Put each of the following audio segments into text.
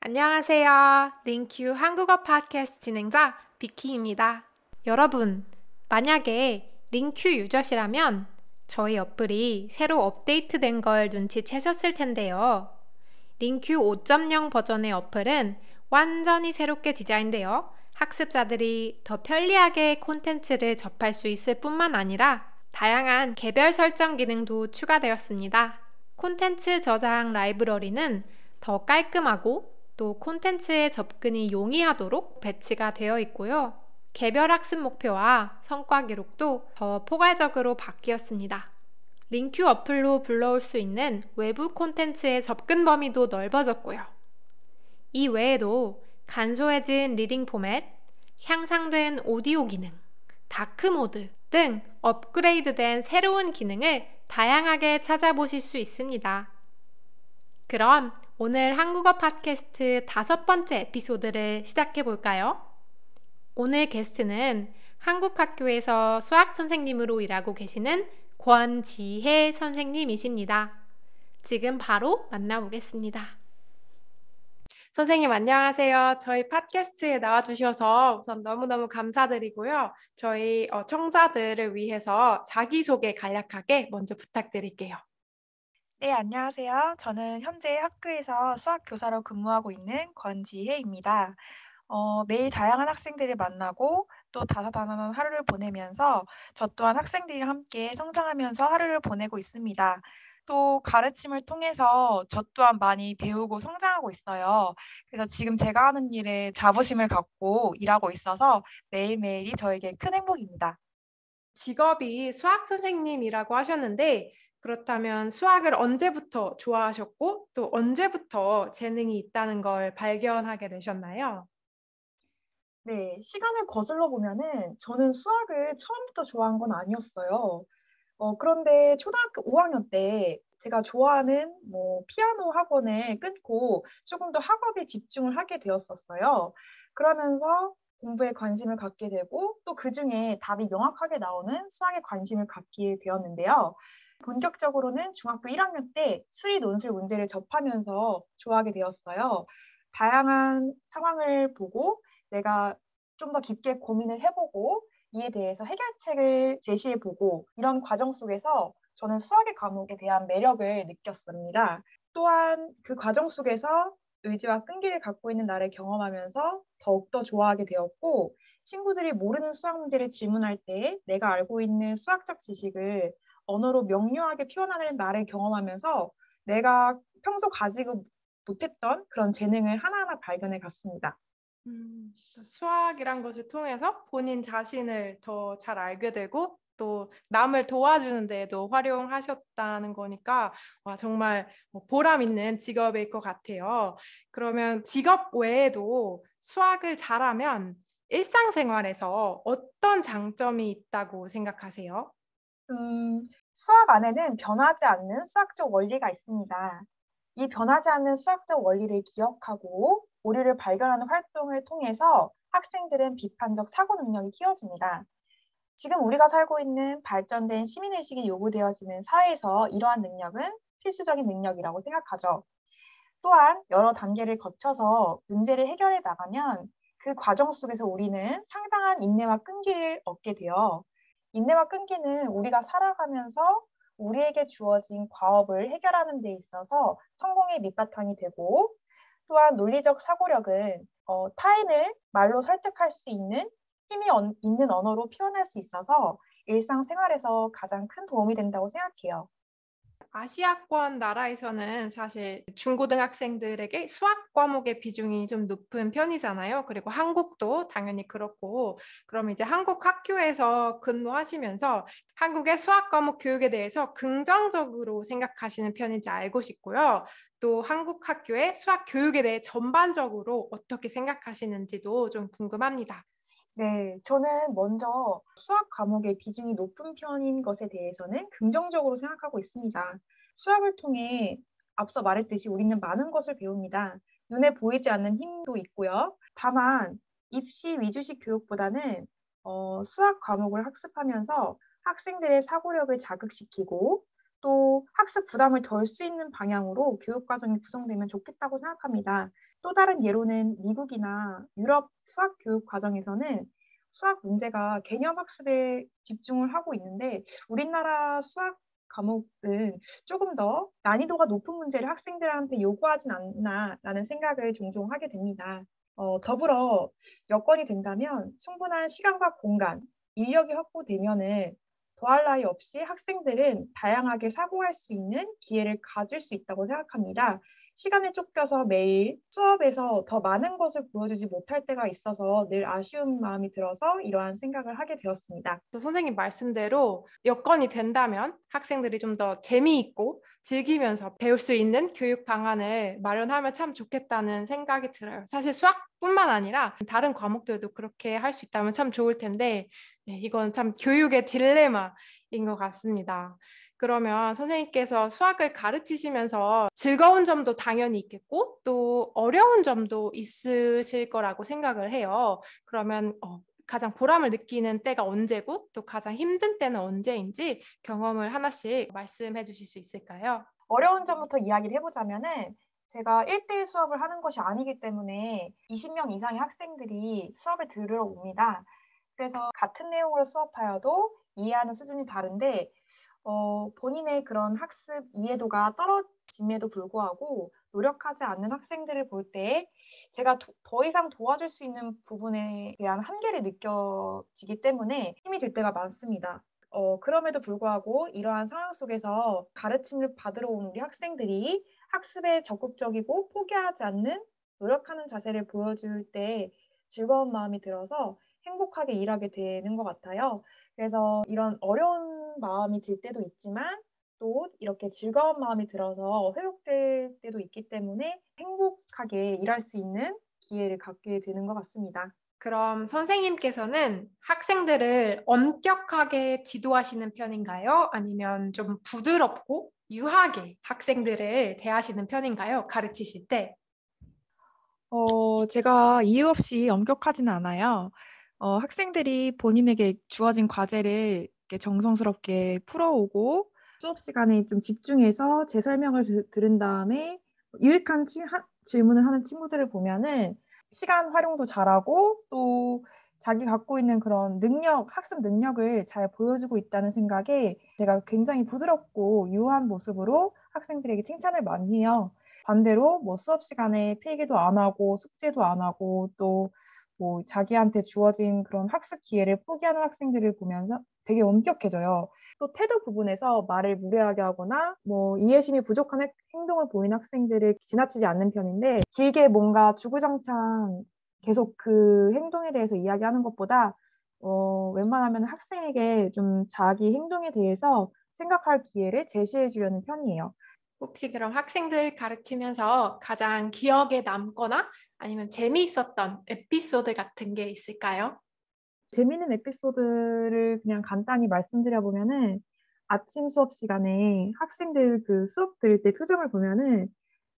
안녕하세요. 링큐 한국어 팟캐스트 진행자 비키입니다. 여러분, 만약에 링큐 유저시라면 저희 어플이 새로 업데이트된 걸 눈치채셨을 텐데요. 링큐 5.0 버전의 어플은 완전히 새롭게 디자인되어 학습자들이 더 편리하게 콘텐츠를 접할 수 있을 뿐만 아니라 다양한 개별 설정 기능도 추가되었습니다. 콘텐츠 저장 라이브러리는 더 깔끔하고 또 콘텐츠의 접근이 용이하도록 배치가 되어 있고요. 개별 학습 목표와 성과 기록도 더 포괄적으로 바뀌었습니다. LingQ 어플로 불러올 수 있는 외부 콘텐츠의 접근 범위도 넓어졌고요. 이 외에도 간소해진 reading 포맷, 향상된 오디오 기능, dark mode 등 업그레이드된 새로운 기능을 다양하게 찾아보실 수 있습니다. 그럼 오늘 한국어 팟캐스트 다섯 번째 에피소드를 시작해 볼까요? 오늘 게스트는 한국 학교에서 수학 선생님으로 일하고 계시는 권지혜 선생님이십니다. 지금 바로 만나보겠습니다. 선생님 안녕하세요. 저희 팟캐스트에 나와주셔서 우선 너무너무 감사드리고요. 저희 어, 청자들을 위해서 자기소개 간략하게 먼저 부탁드릴게요. 네, 안녕하세요. 저는 현재 학교에서 수학 교사로 근무하고 있는 권지혜입니다. 어, 매일 다양한 학생들을 만나고 또 다사다난한 하루를 보내면서 저 또한 학생들이랑 함께 성장하면서 하루를 보내고 있습니다. 또 가르침을 통해서 저 또한 많이 배우고 성장하고 있어요. 그래서 지금 제가 하는 일에 자부심을 갖고 일하고 있어서 매일매일이 저에게 큰 행복입니다. 직업이 수학 선생님이라고 하셨는데 그렇다면 수학을 언제부터 좋아하셨고 또 언제부터 재능이 있다는 걸 발견하게 되셨나요? 네, 시간을 거슬러 보면은 저는 수학을 처음부터 좋아한 건 아니었어요. 어, 그런데 초등학교 5학년 때 제가 좋아하는 뭐 피아노 학원을 끊고 조금 더 학업에 집중을 하게 되었었어요. 그러면서 공부에 관심을 갖게 되고 또 그 중에 답이 명확하게 나오는 수학에 관심을 갖게 되었는데요. 본격적으로는 중학교 1학년 때 수리 논술 문제를 접하면서 좋아하게 되었어요. 다양한 상황을 보고 내가 좀 더 깊게 고민을 해보고 이에 대해서 해결책을 제시해보고 이런 과정 속에서 저는 수학의 과목에 대한 매력을 느꼈습니다. 또한 그 과정 속에서 의지와 끈기를 갖고 있는 나를 경험하면서 더욱더 좋아하게 되었고 친구들이 모르는 수학 문제를 질문할 때 내가 알고 있는 수학적 지식을 언어로 명료하게 표현하는 나를 경험하면서 내가 평소 가지고 못했던 그런 재능을 하나하나 발견해 갔습니다. 음, 수학이란 것을 통해서 본인 자신을 더 잘 알게 되고 또 남을 도와주는 데에도 활용하셨다는 거니까 와, 정말 뭐 보람 있는 직업일 것 같아요. 그러면 직업 외에도 수학을 잘하면 일상생활에서 어떤 장점이 있다고 생각하세요? 음, 수학 안에는 변하지 않는 수학적 원리가 있습니다. 이 변하지 않는 수학적 원리를 기억하고 오류를 발견하는 활동을 통해서 학생들은 비판적 사고 능력이 키워집니다. 지금 우리가 살고 있는 발전된 시민의식이 요구되어지는 사회에서 이러한 능력은 필수적인 능력이라고 생각하죠. 또한 여러 단계를 거쳐서 문제를 해결해 나가면 그 과정 속에서 우리는 상당한 인내와 끈기를 얻게 되어 인내와 끈기는 우리가 살아가면서 우리에게 주어진 과업을 해결하는 데 있어서 성공의 밑바탕이 되고 또한 논리적 사고력은 어, 타인을 말로 설득할 수 있는 힘이 언, 있는 언어로 표현할 수 있어서 일상생활에서 가장 큰 도움이 된다고 생각해요. 아시아권 나라에서는 사실 중고등학생들에게 수학 과목의 비중이 좀 높은 편이잖아요. 그리고 한국도 당연히 그렇고, 그럼 이제 한국 학교에서 근무하시면서 한국의 수학 과목 교육에 대해서 긍정적으로 생각하시는 편인지 알고 싶고요. 또 한국 학교의 수학 교육에 대해 전반적으로 어떻게 생각하시는지도 좀 궁금합니다. 네, 저는 먼저 수학 과목의 비중이 높은 편인 것에 대해서는 긍정적으로 생각하고 있습니다. 수학을 통해 앞서 말했듯이 우리는 많은 것을 배웁니다. 눈에 보이지 않는 힘도 있고요. 다만 입시 위주식 교육보다는 어, 수학 과목을 학습하면서 학생들의 사고력을 자극시키고 또 학습 부담을 덜 수 있는 방향으로 교육 과정이 구성되면 좋겠다고 생각합니다. 또 다른 예로는 미국이나 유럽 수학 교육 과정에서는 수학 문제가 개념 학습에 집중을 하고 있는데 우리나라 수학 과목은 조금 더 난이도가 높은 문제를 학생들한테 요구하진 않나라는 생각을 종종 하게 됩니다. 어, 더불어 여건이 된다면 충분한 시간과 공간, 인력이 확보되면은 더할 나위 없이 학생들은 다양하게 사고할 수 있는 기회를 가질 수 있다고 생각합니다. 시간에 쫓겨서 매일 수업에서 더 많은 것을 보여주지 못할 때가 있어서 늘 아쉬운 마음이 들어서 이러한 생각을 하게 되었습니다. 선생님 말씀대로 여건이 된다면 학생들이 좀 더 재미있고 즐기면서 배울 수 있는 교육 방안을 마련하면 참 좋겠다는 생각이 들어요. 사실 수학뿐만 아니라 다른 과목들도 그렇게 할 수 있다면 참 좋을 텐데 네, 이건 참 교육의 딜레마인 것 같습니다. 그러면 선생님께서 수학을 가르치시면서 즐거운 점도 당연히 있겠고 또 어려운 점도 있으실 거라고 생각을 해요. 그러면 어, 가장 보람을 느끼는 때가 언제고 또 가장 힘든 때는 언제인지 경험을 하나씩 말씀해 주실 수 있을까요? 어려운 점부터 이야기를 해보자면은 제가 1대1 수업을 하는 것이 아니기 때문에 20명 이상의 학생들이 수업에 들어옵니다. 그래서 같은 내용으로 수업하여도 이해하는 수준이 다른데 어, 본인의 그런 학습 이해도가 떨어짐에도 불구하고 노력하지 않는 학생들을 볼 때 제가 도, 더 이상 도와줄 수 있는 부분에 대한 한계를 느껴지기 때문에 힘이 들 때가 많습니다. 어, 그럼에도 불구하고 이러한 상황 속에서 가르침을 받으러 온 우리 학생들이 학습에 적극적이고 포기하지 않는 노력하는 자세를 보여줄 때 즐거운 마음이 들어서 행복하게 일하게 되는 것 같아요. 그래서 이런 어려운 마음이 들 때도 있지만 또 이렇게 즐거운 마음이 들어서 회복될 때도 있기 때문에 행복하게 일할 수 있는 기회를 갖게 되는 것 같습니다. 그럼 선생님께서는 학생들을 엄격하게 지도하시는 편인가요? 아니면 좀 부드럽고 유하게 학생들을 대하시는 편인가요? 가르치실 때? 어, 제가 이유 없이 엄격하지는 않아요. 어, 학생들이 본인에게 주어진 과제를 이렇게 정성스럽게 풀어오고 수업 시간에 좀 집중해서 제 설명을 드, 들은 다음에 유익한 치, 하, 질문을 하는 친구들을 보면은 시간 활용도 잘하고 또 자기 갖고 있는 그런 능력, 학습 능력을 잘 보여주고 있다는 생각에 제가 굉장히 부드럽고 유한 모습으로 학생들에게 칭찬을 많이 해요. 반대로 뭐 수업 시간에 필기도 안 하고 숙제도 안 하고 또 뭐 자기한테 주어진 그런 학습 기회를 포기하는 학생들을 보면서 되게 엄격해져요. 또 태도 부분에서 말을 무례하게 하거나 뭐 이해심이 부족한 행동을 보이는 학생들을 지나치지 않는 편인데 길게 뭔가 주구장창 계속 그 행동에 대해서 이야기하는 것보다 어, 웬만하면 학생에게 좀 자기 행동에 대해서 생각할 기회를 제시해 주려는 편이에요. 혹시 그럼 학생들 가르치면서 가장 기억에 남거나 아니면 재미있었던 에피소드 같은 게 있을까요? 재미있는 에피소드를 그냥 간단히 말씀드려 보면은 아침 수업 시간에 학생들 그 수업 들을 때 표정을 보면은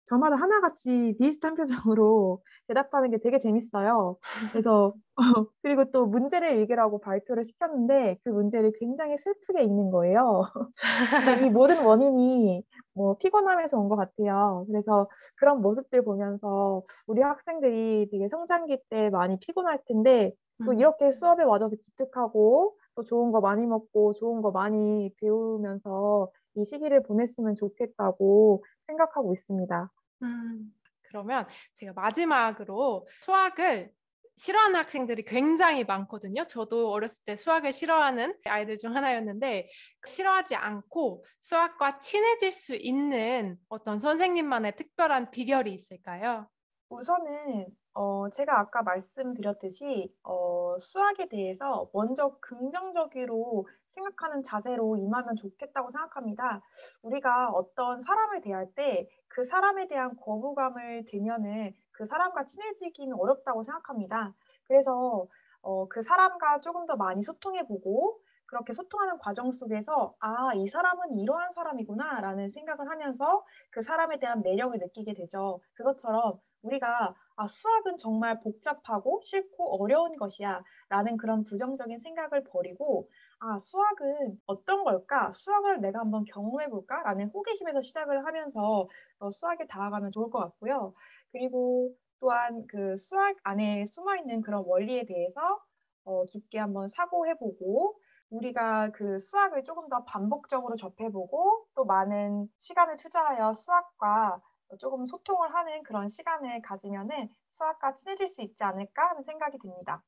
저마다 하나같이 비슷한 표정으로 대답하는 게 되게 재밌어요. 그래서 어, 그리고 또 문제를 읽으라고 발표를 시켰는데 그 문제를 굉장히 슬프게 읽는 거예요. 이 모든 원인이 뭐 피곤함에서 온 것 같아요. 그래서 그런 모습들 보면서 우리 학생들이 되게 성장기 때 많이 피곤할 텐데 또 음. 이렇게 수업에 와줘서 기특하고 또 좋은 거 많이 먹고 좋은 거 많이 배우면서 이 시기를 보냈으면 좋겠다고 생각하고 있습니다. 음, 그러면 제가 마지막으로 수학을 싫어하는 학생들이 굉장히 많거든요. 저도 어렸을 때 수학을 싫어하는 아이들 중 하나였는데 싫어하지 않고 수학과 친해질 수 있는 어떤 선생님만의 특별한 비결이 있을까요? 우선은 어, 제가 아까 말씀드렸듯이 어, 수학에 대해서 먼저 긍정적으로 생각하는 자세로 임하면 좋겠다고 생각합니다. 우리가 어떤 사람을 대할 때 그 사람에 대한 거부감을 들면은 그 사람과 친해지기는 어렵다고 생각합니다. 그래서 어, 그 사람과 조금 더 많이 소통해보고 그렇게 소통하는 과정 속에서 아, 이 사람은 이러한 사람이구나 라는 생각을 하면서 그 사람에 대한 매력을 느끼게 되죠. 그것처럼 우리가 아, 수학은 정말 복잡하고 싫고 어려운 것이야 라는 그런 부정적인 생각을 버리고 아, 수학은 어떤 걸까? 수학을 내가 한번 경험해 볼까? 라는 호기심에서 시작을 하면서 어, 수학에 다가가면 좋을 것 같고요. 그리고 또한 그 수학 안에 숨어 있는 그런 원리에 대해서 어, 깊게 한번 사고해보고 우리가 그 수학을 조금 더 반복적으로 접해보고 또 많은 시간을 투자하여 수학과 조금 소통을 하는 그런 시간을 가지면은 수학과 친해질 수 있지 않을까 하는 생각이 듭니다.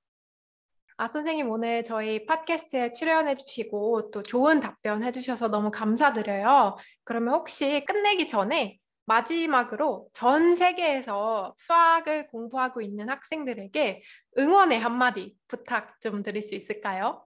아, 선생님 오늘 저희 팟캐스트에 출연해 주시고 또 좋은 답변 해주셔서 너무 감사드려요. 그러면 혹시 끝내기 전에 마지막으로 전 세계에서 수학을 공부하고 있는 학생들에게 응원의 한마디 부탁 좀 드릴 수 있을까요?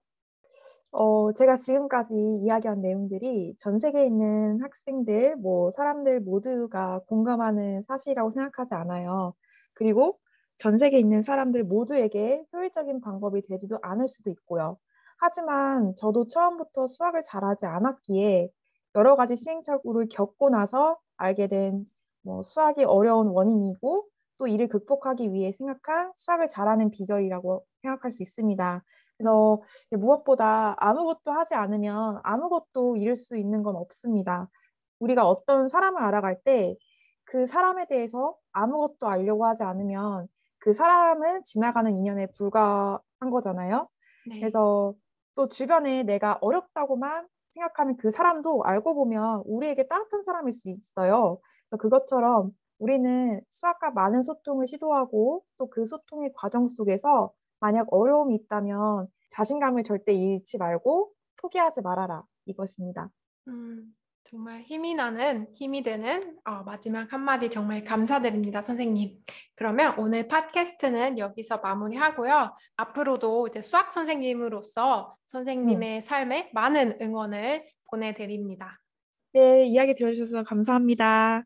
어, 제가 지금까지 이야기한 내용들이 전 세계에 있는 학생들, 뭐 사람들 모두가 공감하는 사실이라고 생각하지 않아요. 그리고 전 세계에 있는 사람들 모두에게 효율적인 방법이 되지도 않을 수도 있고요. 하지만 저도 처음부터 수학을 잘하지 않았기에 여러 가지 시행착오를 겪고 나서 알게 된 뭐 수학이 어려운 원인이고 또 이를 극복하기 위해 생각한 수학을 잘하는 비결이라고 생각할 수 있습니다. 그래서 무엇보다 아무것도 하지 않으면 아무것도 이룰 수 있는 건 없습니다. 우리가 어떤 사람을 알아갈 때 그 사람에 대해서 아무것도 알려고 하지 않으면 그 사람은 지나가는 인연에 불과한 거잖아요. 네. 그래서 또 주변에 내가 어렵다고만 생각하는 그 사람도 알고 보면 우리에게 따뜻한 사람일 수 있어요. 그래서 그것처럼 우리는 수학과 많은 소통을 시도하고 또 그 소통의 과정 속에서 만약 어려움이 있다면 자신감을 절대 잃지 말고 포기하지 말아라 이것입니다. 음, 정말 힘이 나는 힘이 되는 어, 마지막 한마디 정말 감사드립니다, 선생님. 그러면 오늘 팟캐스트는 여기서 마무리하고요. 앞으로도 이제 수학 선생님으로서 선생님의 음. 삶에 많은 응원을 보내드립니다. 네, 이야기 들어주셔서 감사합니다.